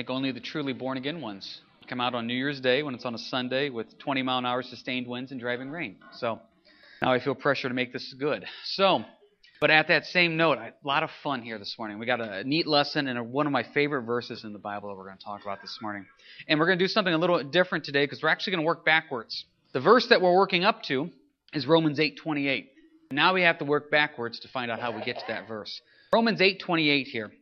think only the truly born again ones come out on New Year's Day when it's on a Sunday with 20 mile an hour sustained winds and driving rain. So now I feel pressure to make this good. So, but at that same note, a lot of fun here this morning. We got a neat lesson and a, one of my favorite verses in the Bible that we're going to talk about this morning. And we're going to do something a little different today because we're actually going to work backwards. The verse that we're working up to is Romans 8:28. Now we have to work backwards to find out how we get to that verse. Romans 8:28 here.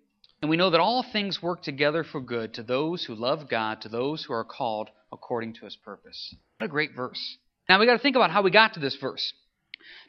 And we know that all things work together for good to those who love God, to those who are called according to his purpose. What a great verse. Now we got to think about how we got to this verse.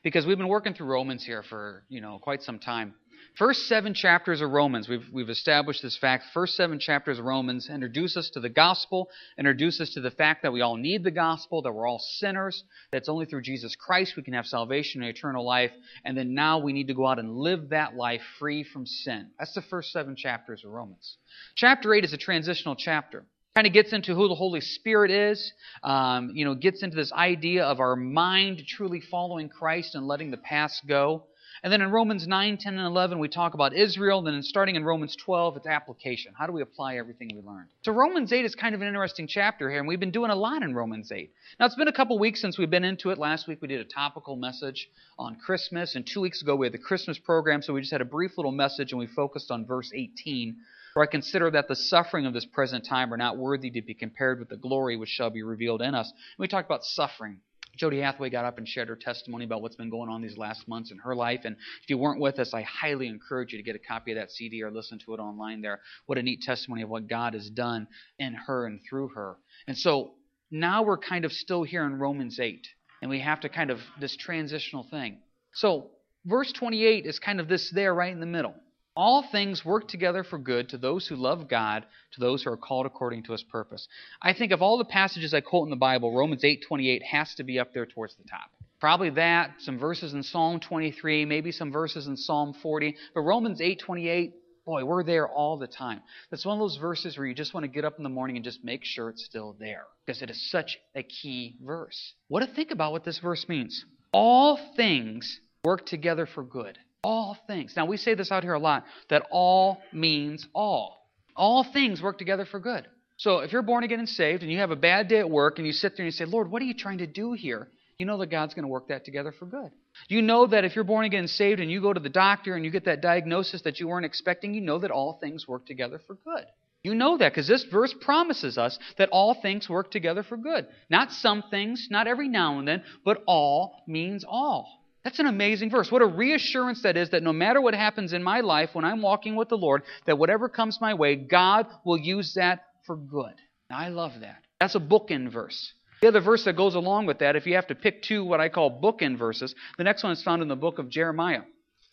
Because we've been working through Romans here for, you know, quite some time. First seven chapters of Romans, we've, we've established this fact. First seven chapters of Romans introduce us to the gospel, introduce us to the fact that we all need the gospel, that we're all sinners, that it's only through Jesus Christ we can have salvation and eternal life, and then now we need to go out and live that life free from sin. That's the first seven chapters of Romans. Chapter 8 is a transitional chapter kind of gets into who the Holy Spirit is, um, you know, gets into this idea of our mind truly following Christ and letting the past go. And then in Romans 9, 10, and 11, we talk about Israel. And then starting in Romans 12, it's application. How do we apply everything we learned? So Romans 8 is kind of an interesting chapter here, and we've been doing a lot in Romans 8. Now, it's been a couple weeks since we've been into it. Last week we did a topical message on Christmas, and two weeks ago we had the Christmas program, so we just had a brief little message, and we focused on verse 18 for I consider that the suffering of this present time are not worthy to be compared with the glory which shall be revealed in us. And we talked about suffering. Jody Hathaway got up and shared her testimony about what's been going on these last months in her life. And if you weren't with us, I highly encourage you to get a copy of that CD or listen to it online there. What a neat testimony of what God has done in her and through her. And so now we're kind of still here in Romans 8, and we have to kind of this transitional thing. So verse 28 is kind of this there right in the middle. All things work together for good to those who love God, to those who are called according to his purpose. I think of all the passages I quote in the Bible, Romans 8:28 has to be up there towards the top. Probably that, some verses in Psalm 23, maybe some verses in Psalm 40, but Romans 8:28 Boy, we're there all the time. That's one of those verses where you just want to get up in the morning and just make sure it's still there because it is such a key verse. What to think about what this verse means? All things work together for good. All things. Now, we say this out here a lot that all means all. All things work together for good. So, if you're born again and saved and you have a bad day at work and you sit there and you say, Lord, what are you trying to do here? You know that God's going to work that together for good. You know that if you're born again and saved and you go to the doctor and you get that diagnosis that you weren't expecting, you know that all things work together for good. You know that because this verse promises us that all things work together for good. Not some things, not every now and then, but all means all. That's an amazing verse. What a reassurance that is that no matter what happens in my life when I'm walking with the Lord, that whatever comes my way, God will use that for good. I love that. That's a bookend verse. The other verse that goes along with that, if you have to pick two what I call bookend verses, the next one is found in the book of Jeremiah.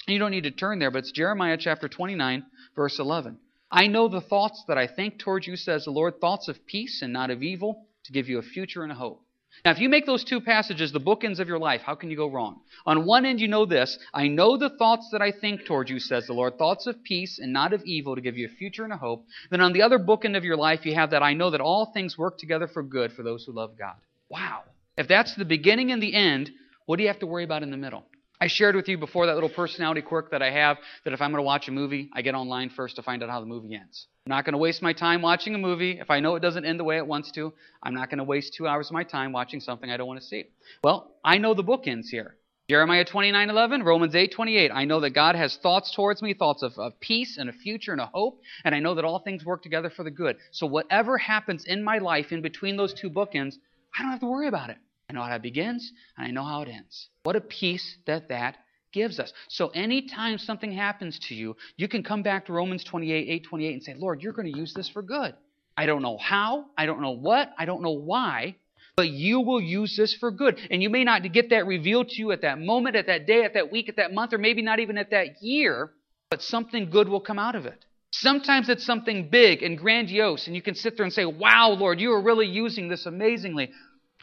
You don't need to turn there, but it's Jeremiah chapter 29, verse 11. I know the thoughts that I think towards you, says the Lord, thoughts of peace and not of evil, to give you a future and a hope. Now, if you make those two passages the bookends of your life, how can you go wrong? On one end, you know this I know the thoughts that I think toward you, says the Lord, thoughts of peace and not of evil to give you a future and a hope. Then on the other bookend of your life, you have that I know that all things work together for good for those who love God. Wow. If that's the beginning and the end, what do you have to worry about in the middle? I shared with you before that little personality quirk that I have that if I'm going to watch a movie, I get online first to find out how the movie ends. I'm not going to waste my time watching a movie. If I know it doesn't end the way it wants to, I'm not going to waste two hours of my time watching something I don't want to see. Well, I know the book ends here. Jeremiah 29:11, Romans 8:28. I know that God has thoughts towards me, thoughts of, of peace and a future and a hope, and I know that all things work together for the good. So whatever happens in my life in between those two bookends, I don't have to worry about it. I know how it begins and I know how it ends. What a peace that that gives us. So anytime something happens to you, you can come back to Romans 28, 8, 28 and say, Lord, you're going to use this for good. I don't know how, I don't know what, I don't know why, but you will use this for good. And you may not get that revealed to you at that moment, at that day, at that week, at that month, or maybe not even at that year, but something good will come out of it. Sometimes it's something big and grandiose, and you can sit there and say, Wow, Lord, you are really using this amazingly.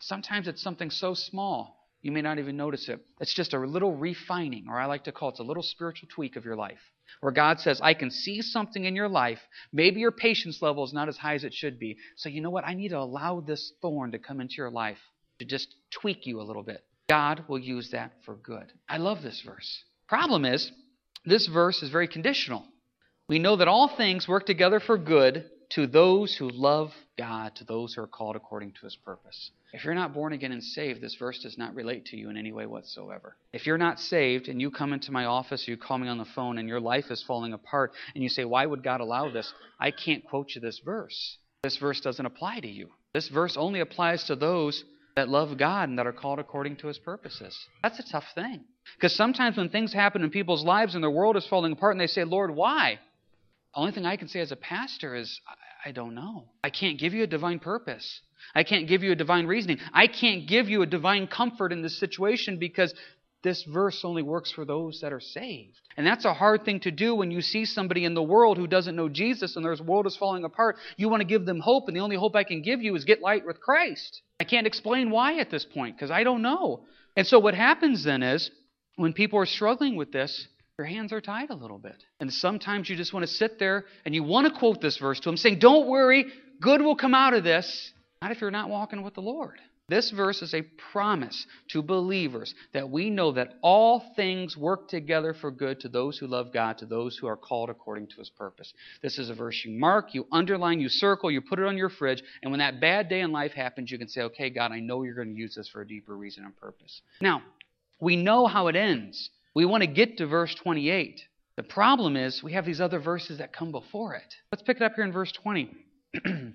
Sometimes it's something so small you may not even notice it. It's just a little refining, or I like to call it a little spiritual tweak of your life. Where God says, I can see something in your life. Maybe your patience level is not as high as it should be. So, you know what? I need to allow this thorn to come into your life to just tweak you a little bit. God will use that for good. I love this verse. Problem is, this verse is very conditional. We know that all things work together for good to those who love God, to those who are called according to his purpose. If you're not born again and saved, this verse does not relate to you in any way whatsoever. If you're not saved and you come into my office you call me on the phone and your life is falling apart and you say, Why would God allow this? I can't quote you this verse. This verse doesn't apply to you. This verse only applies to those that love God and that are called according to his purposes. That's a tough thing. Because sometimes when things happen in people's lives and their world is falling apart and they say, Lord, why? The only thing I can say as a pastor is, I don't know. I can't give you a divine purpose. I can't give you a divine reasoning. I can't give you a divine comfort in this situation because this verse only works for those that are saved. And that's a hard thing to do when you see somebody in the world who doesn't know Jesus and their world is falling apart. You want to give them hope, and the only hope I can give you is get light with Christ. I can't explain why at this point because I don't know. And so what happens then is when people are struggling with this, your hands are tied a little bit. And sometimes you just want to sit there and you want to quote this verse to them, saying, Don't worry, good will come out of this. Not if you're not walking with the Lord. This verse is a promise to believers that we know that all things work together for good to those who love God, to those who are called according to his purpose. This is a verse you mark, you underline, you circle, you put it on your fridge, and when that bad day in life happens, you can say, okay, God, I know you're going to use this for a deeper reason and purpose. Now, we know how it ends. We want to get to verse 28. The problem is we have these other verses that come before it. Let's pick it up here in verse 20.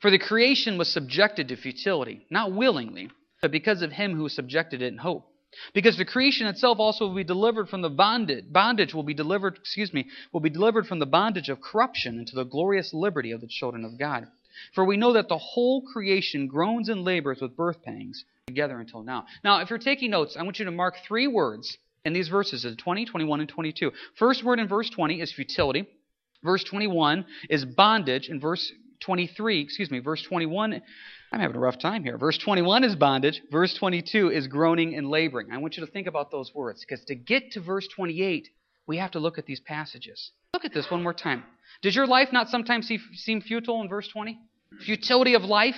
For the creation was subjected to futility, not willingly, but because of him who subjected it in hope. Because the creation itself also will be delivered from the bondage, bondage will be delivered, excuse me, will be delivered from the bondage of corruption into the glorious liberty of the children of God. For we know that the whole creation groans and labors with birth pangs together until now. Now, if you're taking notes, I want you to mark three words in these verses in 20, 21, and 22. First word in verse 20 is futility. Verse 21 is bondage. And verse 23, excuse me, verse 21, I'm having a rough time here. Verse 21 is bondage. Verse 22 is groaning and laboring. I want you to think about those words because to get to verse 28, we have to look at these passages. Look at this one more time. Does your life not sometimes seem futile in verse 20? Futility of life?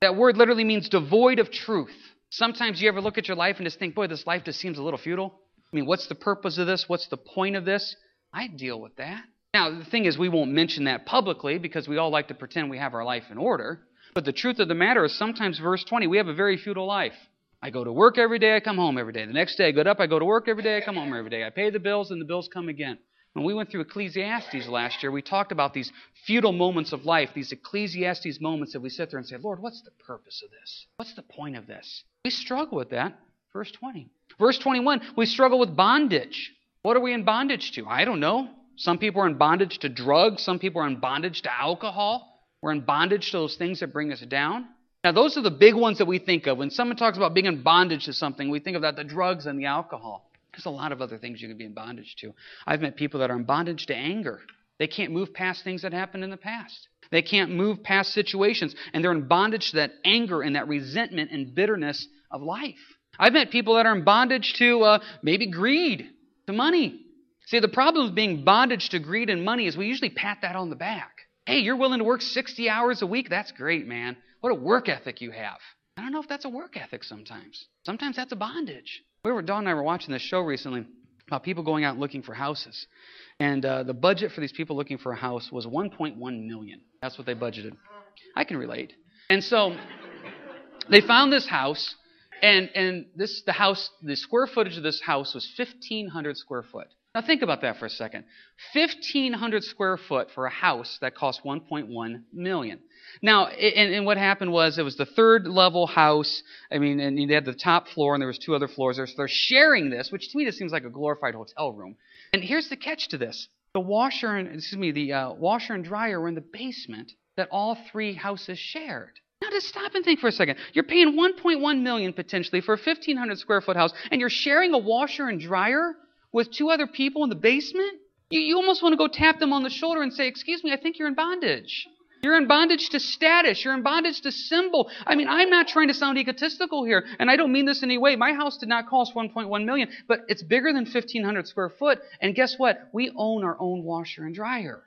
That word literally means devoid of truth. Sometimes you ever look at your life and just think, boy, this life just seems a little futile. I mean, what's the purpose of this? What's the point of this? I deal with that. Now, the thing is, we won't mention that publicly because we all like to pretend we have our life in order. But the truth of the matter is, sometimes, verse 20, we have a very futile life. I go to work every day, I come home every day. The next day I get up, I go to work every day, I come home every day. I pay the bills, and the bills come again. When we went through Ecclesiastes last year, we talked about these futile moments of life, these Ecclesiastes moments that we sit there and say, Lord, what's the purpose of this? What's the point of this? We struggle with that. Verse 20. Verse 21, we struggle with bondage. What are we in bondage to? I don't know. Some people are in bondage to drugs. Some people are in bondage to alcohol. We're in bondage to those things that bring us down. Now, those are the big ones that we think of. When someone talks about being in bondage to something, we think of that the drugs and the alcohol. There's a lot of other things you can be in bondage to. I've met people that are in bondage to anger. They can't move past things that happened in the past. They can't move past situations, and they're in bondage to that anger and that resentment and bitterness of life. I've met people that are in bondage to uh, maybe greed, to money. See, the problem with being bondage to greed and money is we usually pat that on the back. Hey, you're willing to work 60 hours a week? That's great, man. What a work ethic you have. I don't know if that's a work ethic sometimes. Sometimes that's a bondage. We were, Dawn and I were watching this show recently about people going out looking for houses. And uh, the budget for these people looking for a house was 1.1 million. That's what they budgeted. I can relate. And so they found this house and and this the house the square footage of this house was 1500 square foot. Now think about that for a second. 1500 square foot for a house that cost 1.1 million. Now, and, and, what happened was it was the third level house. I mean, and you had the top floor, and there was two other floors there. So they're sharing this, which to me just seems like a glorified hotel room. And here's the catch to this: the washer and excuse me, the uh, washer and dryer were in the basement that all three houses shared. Now just stop and think for a second. You're paying 1.1 million potentially for a 1500 square foot house, and you're sharing a washer and dryer with two other people in the basement. You, you almost want to go tap them on the shoulder and say, "Excuse me, I think you're in bondage." You're in bondage to status. You're in bondage to symbol. I mean, I'm not trying to sound egotistical here, and I don't mean this in any way. My house did not cost 1.1 million, but it's bigger than 1,500 square foot. And guess what? We own our own washer and dryer.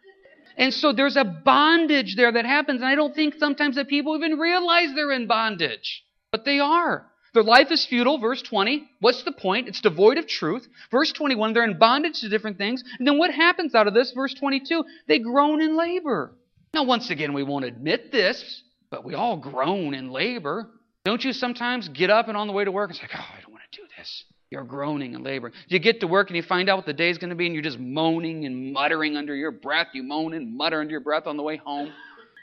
And so there's a bondage there that happens. And I don't think sometimes that people even realize they're in bondage. But they are. Their life is futile, verse 20. What's the point? It's devoid of truth. Verse 21, they're in bondage to different things. And then what happens out of this? Verse 22, they groan in labor. Now, once again, we won't admit this, but we all groan in labor. Don't you sometimes get up and on the way to work and say, Oh, I don't want to do this? You're groaning and laboring. You get to work and you find out what the day's going to be, and you're just moaning and muttering under your breath. You moan and mutter under your breath on the way home.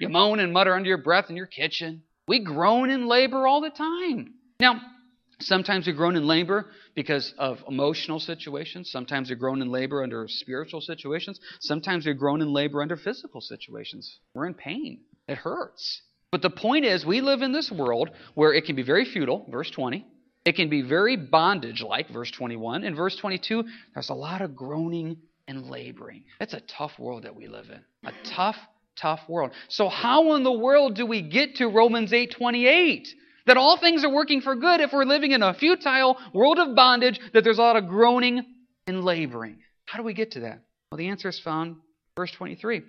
You moan and mutter under your breath in your kitchen. We groan and labor all the time. Now, sometimes we groan in labor because of emotional situations. Sometimes we groan in labor under spiritual situations. Sometimes we groan in labor under physical situations. We're in pain. It hurts. But the point is, we live in this world where it can be very futile, verse 20. It can be very bondage like, verse 21. In verse 22, there's a lot of groaning and laboring. It's a tough world that we live in. A tough, tough world. So how in the world do we get to Romans 8:28? That all things are working for good if we're living in a futile world of bondage, that there's a lot of groaning and laboring. How do we get to that? Well, the answer is found verse 23.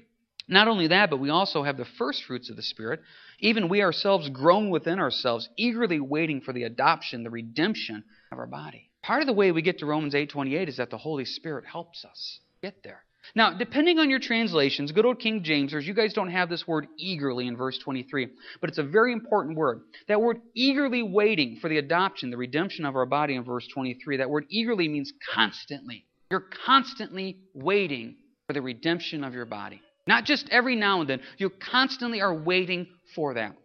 Not only that, but we also have the first fruits of the Spirit. Even we ourselves groan within ourselves, eagerly waiting for the adoption, the redemption of our body. Part of the way we get to Romans 8:28 is that the Holy Spirit helps us get there. Now, depending on your translations, good old King James, you guys don't have this word eagerly in verse 23, but it's a very important word. That word eagerly waiting for the adoption, the redemption of our body in verse 23, that word eagerly means constantly. You're constantly waiting for the redemption of your body. Not just every now and then. You constantly are waiting for that.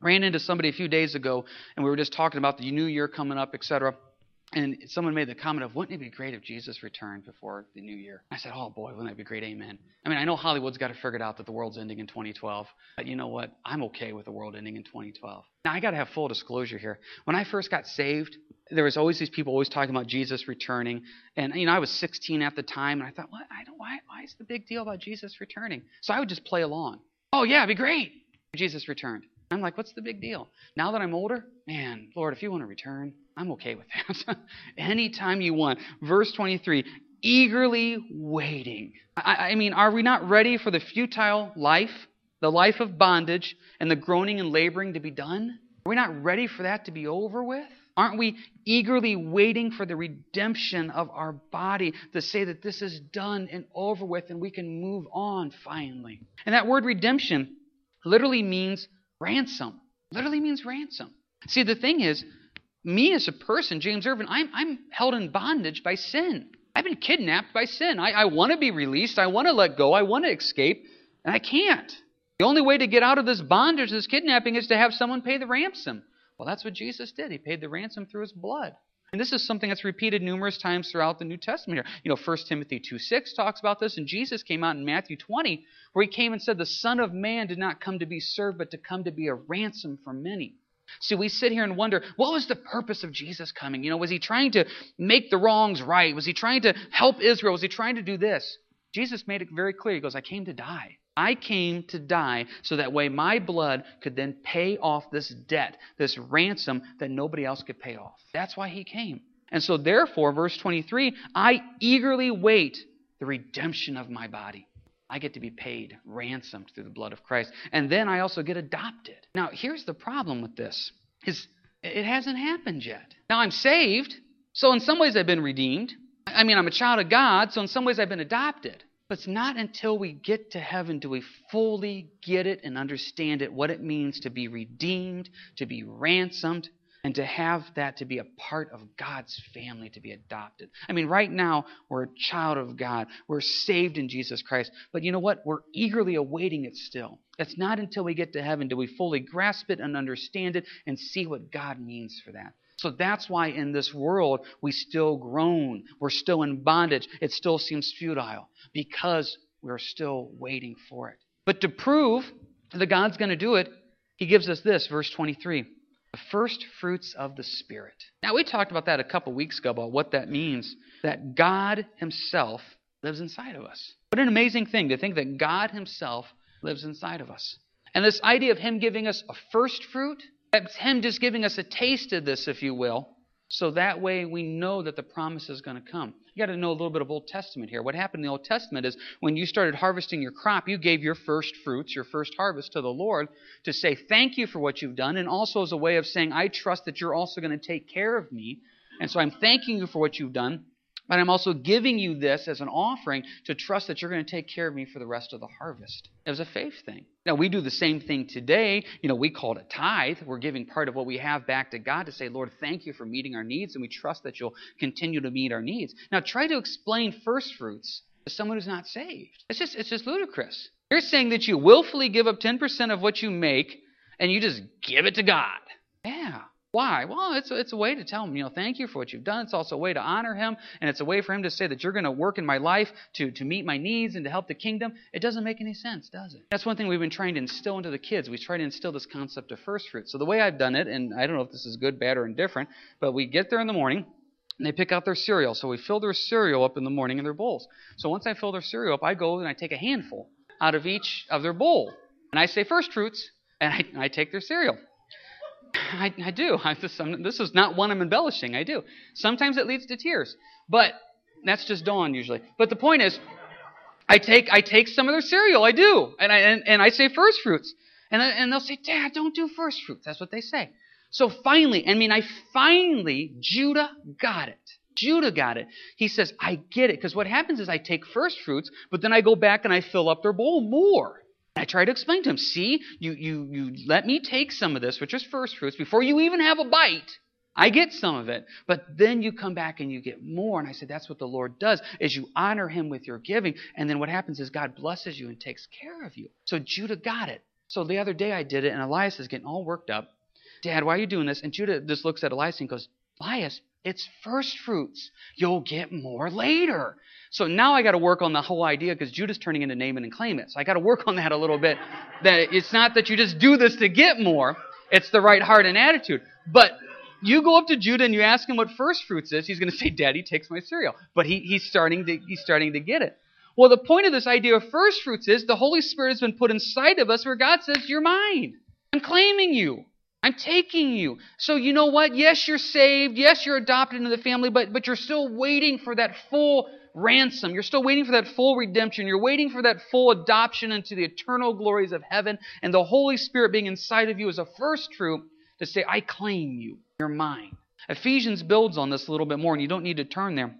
Ran into somebody a few days ago, and we were just talking about the new year coming up, etc. And someone made the comment of, wouldn't it be great if Jesus returned before the new year? I said, oh boy, wouldn't that be great? Amen. I mean, I know Hollywood's got it figured out that the world's ending in 2012, but you know what? I'm okay with the world ending in 2012. Now, I got to have full disclosure here. When I first got saved, there was always these people always talking about Jesus returning. And, you know, I was 16 at the time, and I thought, what? I don't, why, why is the big deal about Jesus returning? So I would just play along. Oh, yeah, it'd be great. Jesus returned. I'm like, what's the big deal? Now that I'm older, man, Lord, if you want to return, I'm okay with that. Anytime you want. Verse 23 eagerly waiting. I, I, mean, are we not ready for the futile life, the life of bondage, and the groaning and laboring to be done? Are we not ready for that to be over with? Aren't we eagerly waiting for the redemption of our body to say that this is done and over with and we can move on finally? And that word redemption literally means ransom. Literally means ransom. See, the thing is, me as a person, James Irvin, I'm, I'm held in bondage by sin. I've been kidnapped by sin. I, I want to be released. I want to let go. I want to escape, and I can't. The only way to get out of this bondage, this kidnapping, is to have someone pay the ransom. Well, that's what Jesus did. He paid the ransom through his blood. And this is something that's repeated numerous times throughout the New Testament here. You know, 1 Timothy 2 6 talks about this, and Jesus came out in Matthew 20, where he came and said, The Son of Man did not come to be served, but to come to be a ransom for many. See, we sit here and wonder, what was the purpose of Jesus coming? You know, was he trying to make the wrongs right? Was he trying to help Israel? Was he trying to do this? Jesus made it very clear. He goes, I came to die. I came to die so that way my blood could then pay off this debt, this ransom that nobody else could pay off. That's why he came. And so, therefore, verse 23 I eagerly wait the redemption of my body. I get to be paid, ransomed through the blood of Christ. And then I also get adopted. Now, here's the problem with this is it hasn't happened yet. Now I'm saved, so in some ways I've been redeemed. I mean, I'm a child of God, so in some ways I've been adopted. But it's not until we get to heaven do we fully get it and understand it, what it means to be redeemed, to be ransomed, and to have that to be a part of God's family, to be adopted. I mean, right now, we're a child of God. We're saved in Jesus Christ. But you know what? We're eagerly awaiting it still. It's not until we get to heaven do we fully grasp it and understand it and see what God means for that. So that's why in this world we still groan. We're still in bondage. It still seems futile because we're still waiting for it. But to prove that God's going to do it, he gives us this, verse 23 the first fruits of the Spirit. Now, we talked about that a couple weeks ago about what that means that God Himself lives inside of us. What an amazing thing to think that God Himself lives inside of us. And this idea of Him giving us a first fruit, that's Him just giving us a taste of this, if you will, so that way we know that the promise is going to come. You got to know a little bit of Old Testament here. What happened in the Old Testament is when you started harvesting your crop, you gave your first fruits, your first harvest to the Lord to say thank you for what you've done, and also as a way of saying, I trust that you're also going to take care of me. And so I'm thanking you for what you've done But I'm also giving you this as an offering to trust that you're going to take care of me for the rest of the harvest. It was a faith thing. Now, we do the same thing today. You know, we call it a tithe. We're giving part of what we have back to God to say, Lord, thank you for meeting our needs, and we trust that you'll continue to meet our needs. Now, try to explain first fruits to someone who's not saved. It's just, it's just ludicrous. You're saying that you willfully give up 10% of what you make and you just give it to God. Yeah. Why? Well, it's, it's a way to tell him, you know, thank you for what you've done. It's also a way to honor him, and it's a way for him to say that you're going to work in my life to, to meet my needs and to help the kingdom. It doesn't make any sense, does it? That's one thing we've been trying to instill into the kids. We try to instill this concept of first fruit. So the way I've done it, and I don't know if this is good, bad, or indifferent, but we get there in the morning, and they pick out their cereal. So we fill their cereal up in the morning in their bowls. So once I fill their cereal up, I go and I take a handful out of each of their bowl. And I say first fruits, and I, I take their cereal. I, I do. I, this, this is not one I'm embellishing. I do. Sometimes it leads to tears, but that's just Dawn usually. But the point is, I take I take some of their cereal. I do, and I and, and I say first fruits, and I, and they'll say, Dad, don't do first fruits. That's what they say. So finally, I mean, I finally Judah got it. Judah got it. He says, I get it. Because what happens is I take first fruits, but then I go back and I fill up their bowl more. I try to explain to him, see, you, you, you let me take some of this, which is first fruits, before you even have a bite. I get some of it, but then you come back and you get more. And I said, that's what the Lord does, is you honor him with your giving. And then what happens is God blesses you and takes care of you. So Judah got it. So the other day I did it, and Elias is getting all worked up. Dad, why are you doing this? And Judah just looks at Elias and goes, Elias, it's first fruits. You'll get more later. So now I got to work on the whole idea because Judah's turning into name and claim it. So I got to work on that a little bit. That it's not that you just do this to get more. It's the right heart and attitude. But you go up to Judah and you ask him what first fruits is, he's going to say, "Daddy takes my cereal." But he, he's starting to he's starting to get it. Well, the point of this idea of first fruits is the Holy Spirit has been put inside of us where God says, "You're mine. I'm claiming you." I'm taking you. So you know what? Yes, you're saved. Yes, you're adopted into the family, but, but you're still waiting for that full ransom. You're still waiting for that full redemption. You're waiting for that full adoption into the eternal glories of heaven. And the Holy Spirit being inside of you is a first fruit to say, I claim you. You're mine. Ephesians builds on this a little bit more, and you don't need to turn there.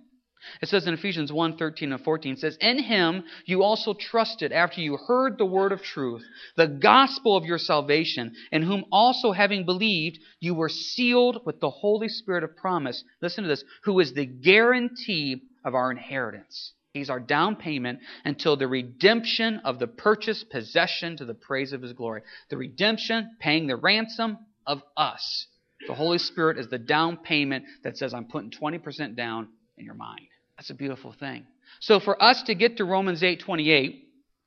It says in Ephesians 1 13 and 14, it says, In him you also trusted after you heard the word of truth, the gospel of your salvation, in whom also having believed, you were sealed with the Holy Spirit of promise. Listen to this, who is the guarantee of our inheritance. He's our down payment until the redemption of the purchased possession to the praise of his glory. The redemption, paying the ransom of us. The Holy Spirit is the down payment that says, I'm putting 20% down in your mind. That's a beautiful thing. So for us to get to Romans 8:28,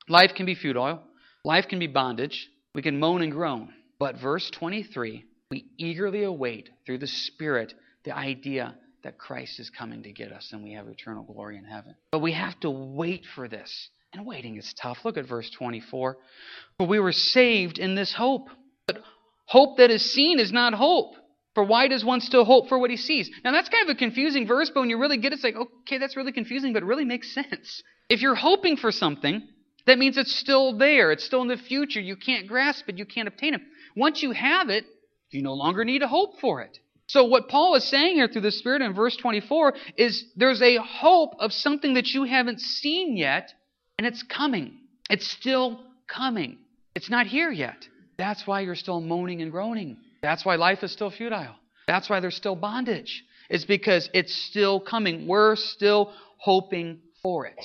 life can be futile, life can be bondage, we can moan and groan. But verse 23, we eagerly await through the Spirit the idea that Christ is coming to get us and we have eternal glory in heaven. But we have to wait for this. And waiting is tough. Look at verse 24. For we were saved in this hope. But hope that is seen is not hope. For why does one still hope for what he sees? Now that's kind of a confusing verse, but when you really get it, it's like, okay, that's really confusing, but it really makes sense. If you're hoping for something, that means it's still there. It's still in the future. You can't grasp it. You can't obtain it. Once you have it, you no longer need to hope for it. So, what Paul is saying here through the Spirit in verse 24 is there's a hope of something that you haven't seen yet, and it's coming. It's still coming. It's not here yet. That's why you're still moaning and groaning. That's why life is still futile. That's why there's still bondage. It's because it's still coming. We're still hoping for it.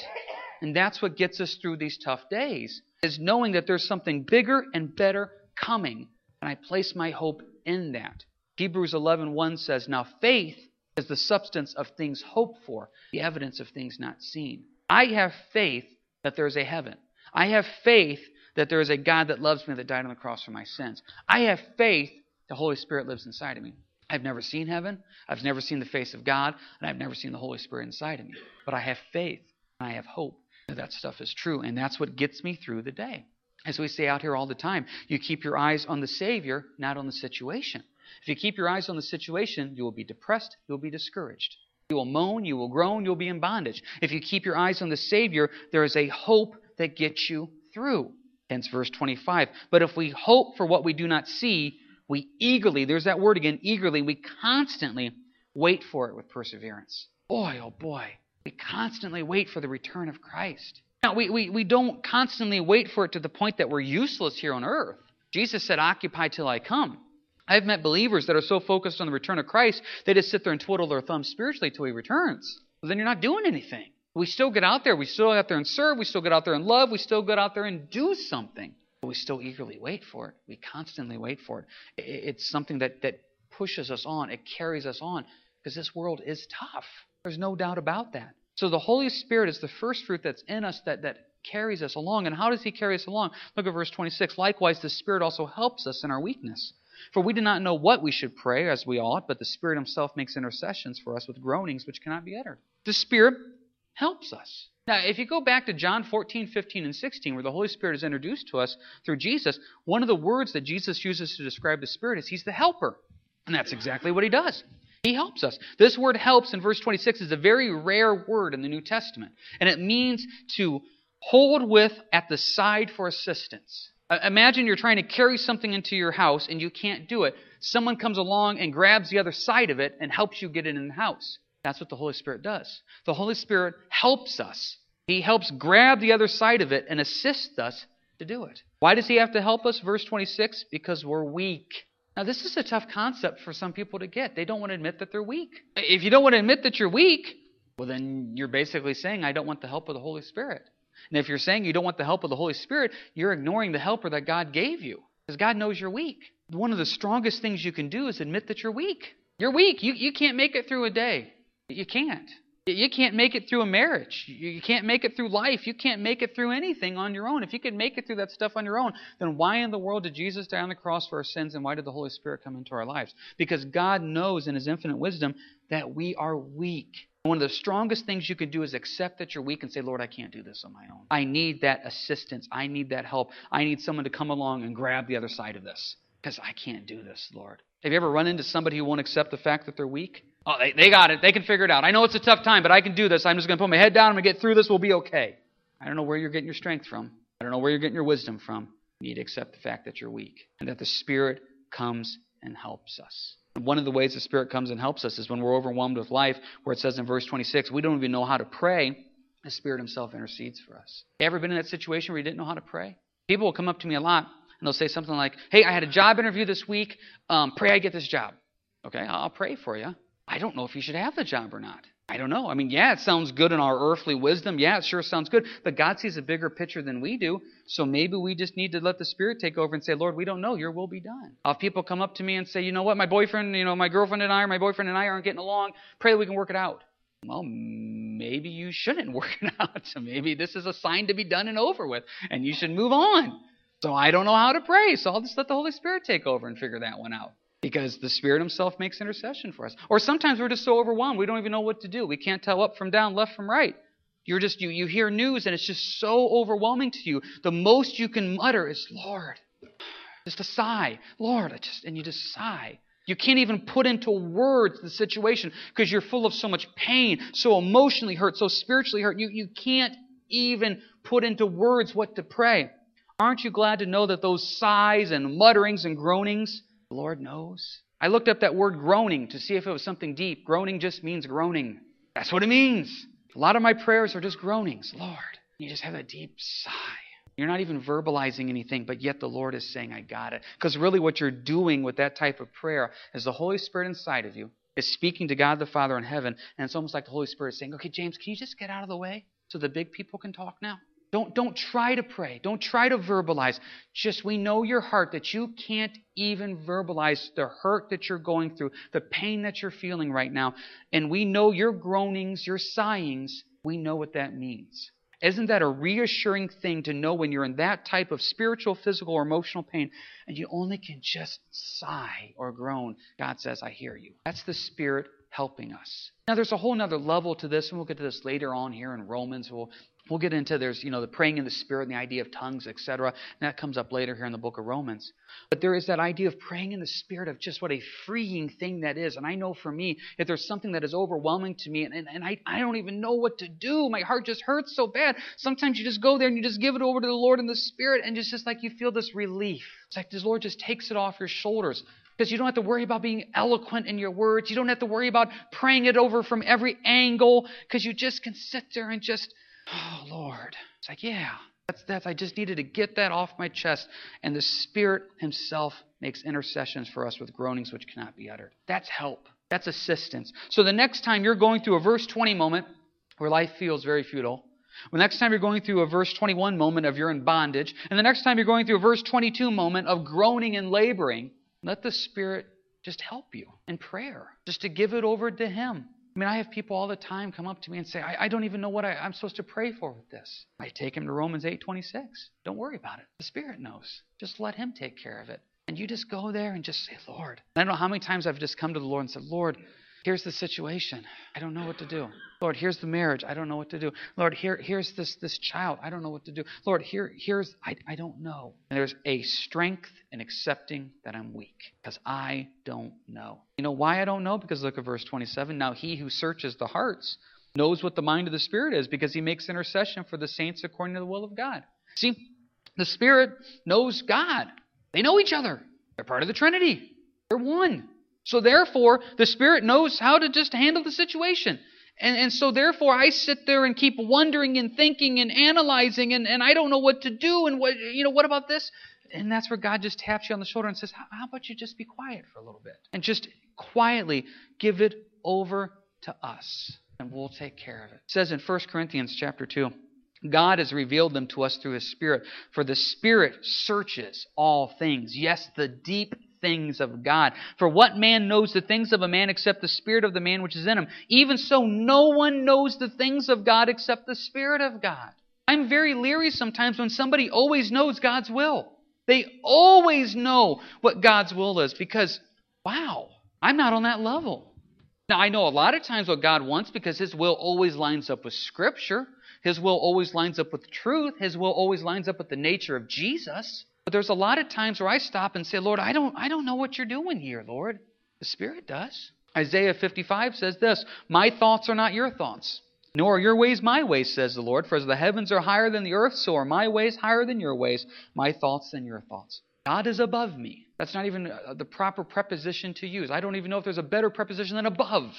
And that's what gets us through these tough days, is knowing that there's something bigger and better coming. And I place my hope in that. Hebrews 11:1 says, "Now faith is the substance of things hoped for, the evidence of things not seen." I have faith that there is a heaven. I have faith that there is a God that loves me that died on the cross for my sins. I have faith the Holy Spirit lives inside of me. I've never seen heaven, I've never seen the face of God, and I've never seen the Holy Spirit inside of me. But I have faith and I have hope that that stuff is true, and that's what gets me through the day. As we say out here all the time, you keep your eyes on the Savior, not on the situation. If you keep your eyes on the situation, you will be depressed, you'll be discouraged. You will moan, you will groan, you'll be in bondage. If you keep your eyes on the Savior, there is a hope that gets you through. Hence verse 25. But if we hope for what we do not see, we eagerly, there's that word again, eagerly, we constantly wait for it with perseverance. Boy, oh boy, We constantly wait for the return of Christ. Now, we, we, we don't constantly wait for it to the point that we're useless here on earth. Jesus said, Occupy till I come. I've met believers that are so focused on the return of Christ, they just sit there and twiddle their thumbs spiritually till he returns. Well, then you're not doing anything. We still get out there. We still get out there and serve. We still get out there and love. We still get out there and do something. But we still eagerly wait for it. We constantly wait for it. It's something that, that pushes us on. It carries us on because this world is tough. There's no doubt about that. So the Holy Spirit is the first fruit that's in us that, that carries us along. And how does He carry us along? Look at verse 26. Likewise, the Spirit also helps us in our weakness. For we do not know what we should pray as we ought, but the Spirit Himself makes intercessions for us with groanings which cannot be uttered. The Spirit helps us. Now, if you go back to John 14, 15, and 16, where the Holy Spirit is introduced to us through Jesus, one of the words that Jesus uses to describe the Spirit is He's the helper. And that's exactly what He does. He helps us. This word helps in verse 26 is a very rare word in the New Testament, and it means to hold with at the side for assistance. Uh, imagine you're trying to carry something into your house and you can't do it. Someone comes along and grabs the other side of it and helps you get it in the house. That's what the Holy Spirit does. The Holy Spirit helps us. He helps grab the other side of it and assists us to do it. Why does He have to help us? Verse 26 because we're weak. Now, this is a tough concept for some people to get. They don't want to admit that they're weak. If you don't want to admit that you're weak, well, then you're basically saying, I don't want the help of the Holy Spirit. And if you're saying you don't want the help of the Holy Spirit, you're ignoring the helper that God gave you. Because God knows you're weak. One of the strongest things you can do is admit that you're weak. You're weak. You, you can't make it through a day. You can't. You can't make it through a marriage. You can't make it through life. You can't make it through anything on your own. If you could make it through that stuff on your own, then why in the world did Jesus die on the cross for our sins and why did the Holy Spirit come into our lives? Because God knows in His infinite wisdom that we are weak. One of the strongest things you can do is accept that you're weak and say, Lord, I can't do this on my own. I need that assistance. I need that help. I need someone to come along and grab the other side of this because I can't do this, Lord. Have you ever run into somebody who won't accept the fact that they're weak? Oh, they, they got it. They can figure it out. I know it's a tough time, but I can do this. I'm just going to put my head down. I'm going to get through this. We'll be okay. I don't know where you're getting your strength from. I don't know where you're getting your wisdom from. You need to accept the fact that you're weak and that the Spirit comes and helps us. One of the ways the Spirit comes and helps us is when we're overwhelmed with life, where it says in verse 26, we don't even know how to pray. The Spirit Himself intercedes for us. You Ever been in that situation where you didn't know how to pray? People will come up to me a lot and they'll say something like, Hey, I had a job interview this week. Um, pray I get this job. Okay, I'll pray for you. I don't know if you should have the job or not. I don't know. I mean, yeah, it sounds good in our earthly wisdom. Yeah, it sure sounds good. But God sees a bigger picture than we do. So maybe we just need to let the Spirit take over and say, Lord, we don't know. Your will be done. Have people come up to me and say, you know what, my boyfriend, you know, my girlfriend and I, or my boyfriend and I aren't getting along. Pray that we can work it out. Well, maybe you shouldn't work it out. Maybe this is a sign to be done and over with, and you should move on. So I don't know how to pray, so I'll just let the Holy Spirit take over and figure that one out because the Spirit Himself makes intercession for us. Or sometimes we're just so overwhelmed we don't even know what to do. We can't tell up from down, left from right. You're just you you hear news and it's just so overwhelming to you. The most you can mutter is Lord. Just a sigh. Lord, I just and you just sigh. You can't even put into words the situation because you're full of so much pain, so emotionally hurt, so spiritually hurt. You, you can't even put into words what to pray. Aren't you glad to know that those sighs and mutterings and groanings the Lord knows. I looked up that word groaning to see if it was something deep. Groaning just means groaning. That's what it means. A lot of my prayers are just groanings. Lord, you just have a deep sigh. You're not even verbalizing anything, but yet the Lord is saying, I got it. Because really, what you're doing with that type of prayer is the Holy Spirit inside of you is speaking to God the Father in heaven, and it's almost like the Holy Spirit is saying, Okay, James, can you just get out of the way so the big people can talk now? Don't, don't try to pray. Don't try to verbalize. Just we know your heart that you can't even verbalize the hurt that you're going through, the pain that you're feeling right now. And we know your groanings, your sighings. We know what that means. Isn't that a reassuring thing to know when you're in that type of spiritual, physical, or emotional pain and you only can just sigh or groan? God says, I hear you. That's the Spirit helping us. Now, there's a whole other level to this, and we'll get to this later on here in Romans. We'll We'll get into there's, you know, the praying in the Spirit and the idea of tongues, etc. And that comes up later here in the book of Romans. But there is that idea of praying in the Spirit of just what a freeing thing that is. And I know for me, if there's something that is overwhelming to me and, and, and I, I don't even know what to do, my heart just hurts so bad. Sometimes you just go there and you just give it over to the Lord in the Spirit and it's just like you feel this relief. It's like the Lord just takes it off your shoulders because you don't have to worry about being eloquent in your words. You don't have to worry about praying it over from every angle because you just can sit there and just Oh, Lord. It's like, yeah, that's, that's, I just needed to get that off my chest. And the Spirit Himself makes intercessions for us with groanings which cannot be uttered. That's help. That's assistance. So the next time you're going through a verse 20 moment where life feels very futile, the next time you're going through a verse 21 moment of you're in bondage, and the next time you're going through a verse 22 moment of groaning and laboring, let the Spirit just help you in prayer, just to give it over to Him. I mean, I have people all the time come up to me and say, I, I don't even know what I, am supposed to pray for with this. I take him to Romans 8.26. Don't worry about it. The Spirit knows. Just let him take care of it. And you just go there and just say, Lord. And I don't know how many times I've just come to the Lord and said, Lord, Here's the situation. I don't know what to do. Lord, here's the marriage. I don't know what to do. Lord, here, here's this, this child. I don't know what to do. Lord, here, here's, I, I don't know. And there's a strength in accepting that I'm weak because I don't know. You know why I don't know? Because look at verse 27. Now he who searches the hearts knows what the mind of the Spirit is because he makes intercession for the saints according to the will of God. See, the Spirit knows God. They know each other. They're part of the Trinity. They're one. So therefore, the Spirit knows how to just handle the situation. And, and so therefore, I sit there and keep wondering and thinking and analyzing, and, and I don't know what to do, and what, you know, what about this? And that's where God just taps you on the shoulder and says, How about you just be quiet for a little bit? And just quietly give it over to us, and we'll take care of it. It says in 1 Corinthians chapter 2. God has revealed them to us through His Spirit. For the Spirit searches all things. Yes, the deep things of God. For what man knows the things of a man except the Spirit of the man which is in him? Even so, no one knows the things of God except the Spirit of God. I'm very leery sometimes when somebody always knows God's will. They always know what God's will is because, wow, I'm not on that level. Now, I know a lot of times what God wants because His will always lines up with Scripture. His will always lines up with truth. His will always lines up with the nature of Jesus. But there's a lot of times where I stop and say, Lord, I don't, I don't know what you're doing here, Lord. The Spirit does. Isaiah 55 says this My thoughts are not your thoughts, nor are your ways my ways, says the Lord. For as the heavens are higher than the earth, so are my ways higher than your ways, my thoughts than your thoughts. God is above me. That's not even uh, the proper preposition to use. I don't even know if there's a better preposition than above.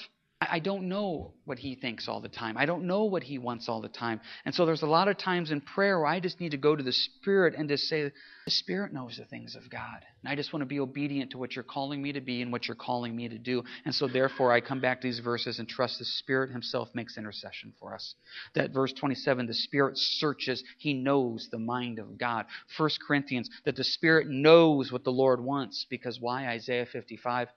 I don't know what he thinks all the time. I don't know what he wants all the time. And so there's a lot of times in prayer where I just need to go to the Spirit and just say, The Spirit knows the things of God. And I just want to be obedient to what you're calling me to be and what you're calling me to do. And so therefore I come back to these verses and trust the Spirit himself makes intercession for us. That verse 27, the Spirit searches, he knows the mind of God. 1 Corinthians, that the Spirit knows what the Lord wants. Because why? Isaiah 55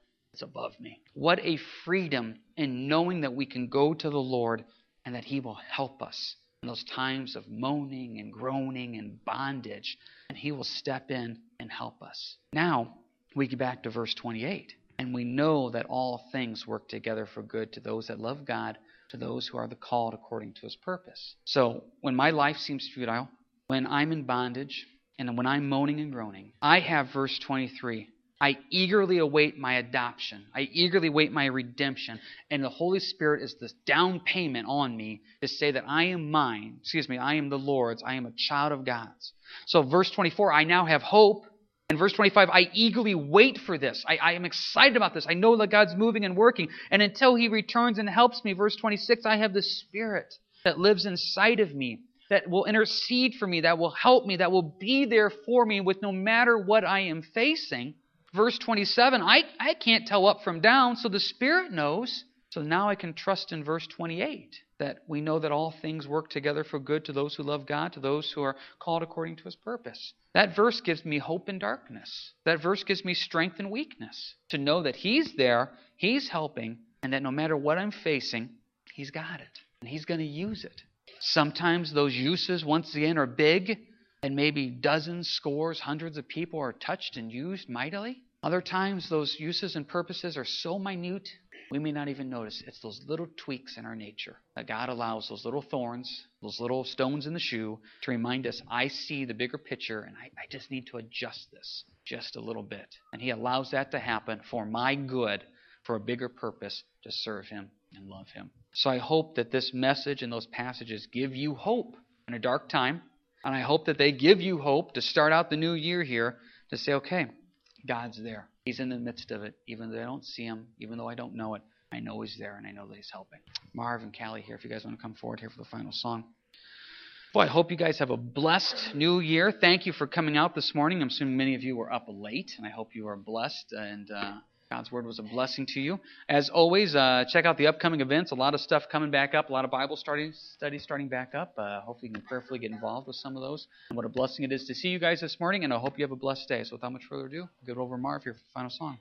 above me. What a freedom in knowing that we can go to the Lord and that He will help us in those times of moaning and groaning and bondage, and He will step in and help us. Now, we get back to verse 28, and we know that all things work together for good to those that love God, to those who are the called according to His purpose. So, when my life seems futile, when I'm in bondage, and when I'm moaning and groaning, I have verse 23 I eagerly await my adoption. I eagerly await my redemption. And the Holy Spirit is this down payment on me to say that I am mine. Excuse me, I am the Lord's. I am a child of God's. So, verse 24, I now have hope. And verse 25, I eagerly wait for this. I, I am excited about this. I know that God's moving and working. And until He returns and helps me, verse 26, I have the Spirit that lives inside of me that will intercede for me, that will help me, that will be there for me with no matter what I am facing verse 27, I, I can't tell up from down, so the Spirit knows. So now I can trust in verse 28 that we know that all things work together for good to those who love God, to those who are called according to his purpose. That verse gives me hope in darkness. That verse gives me strength in weakness to know that he's there, he's helping, and that no matter what I'm facing, he's got it. And he's going to use it. Sometimes those uses, once again, are big, and maybe dozens, scores, hundreds of people are touched and used mightily. Other times, those uses and purposes are so minute, we may not even notice. It's those little tweaks in our nature that God allows, those little thorns, those little stones in the shoe to remind us I see the bigger picture and I, I just need to adjust this just a little bit. And He allows that to happen for my good, for a bigger purpose to serve Him and love Him. So I hope that this message and those passages give you hope in a dark time. And I hope that they give you hope to start out the new year here to say, okay, God's there. He's in the midst of it, even though I don't see Him, even though I don't know it. I know He's there and I know that He's helping. Marv and Callie here, if you guys want to come forward here for the final song. Well, I hope you guys have a blessed new year. Thank you for coming out this morning. I'm assuming many of you were up late, and I hope you are blessed and uh, God's word was a blessing to you. As always, uh, check out the upcoming events. A lot of stuff coming back up. A lot of Bible starting, studies starting back up. Uh, hopefully, you can prayerfully get involved with some of those. And what a blessing it is to see you guys this morning. And I hope you have a blessed day. So, without much further ado, I'll give it over Marv here for the final song.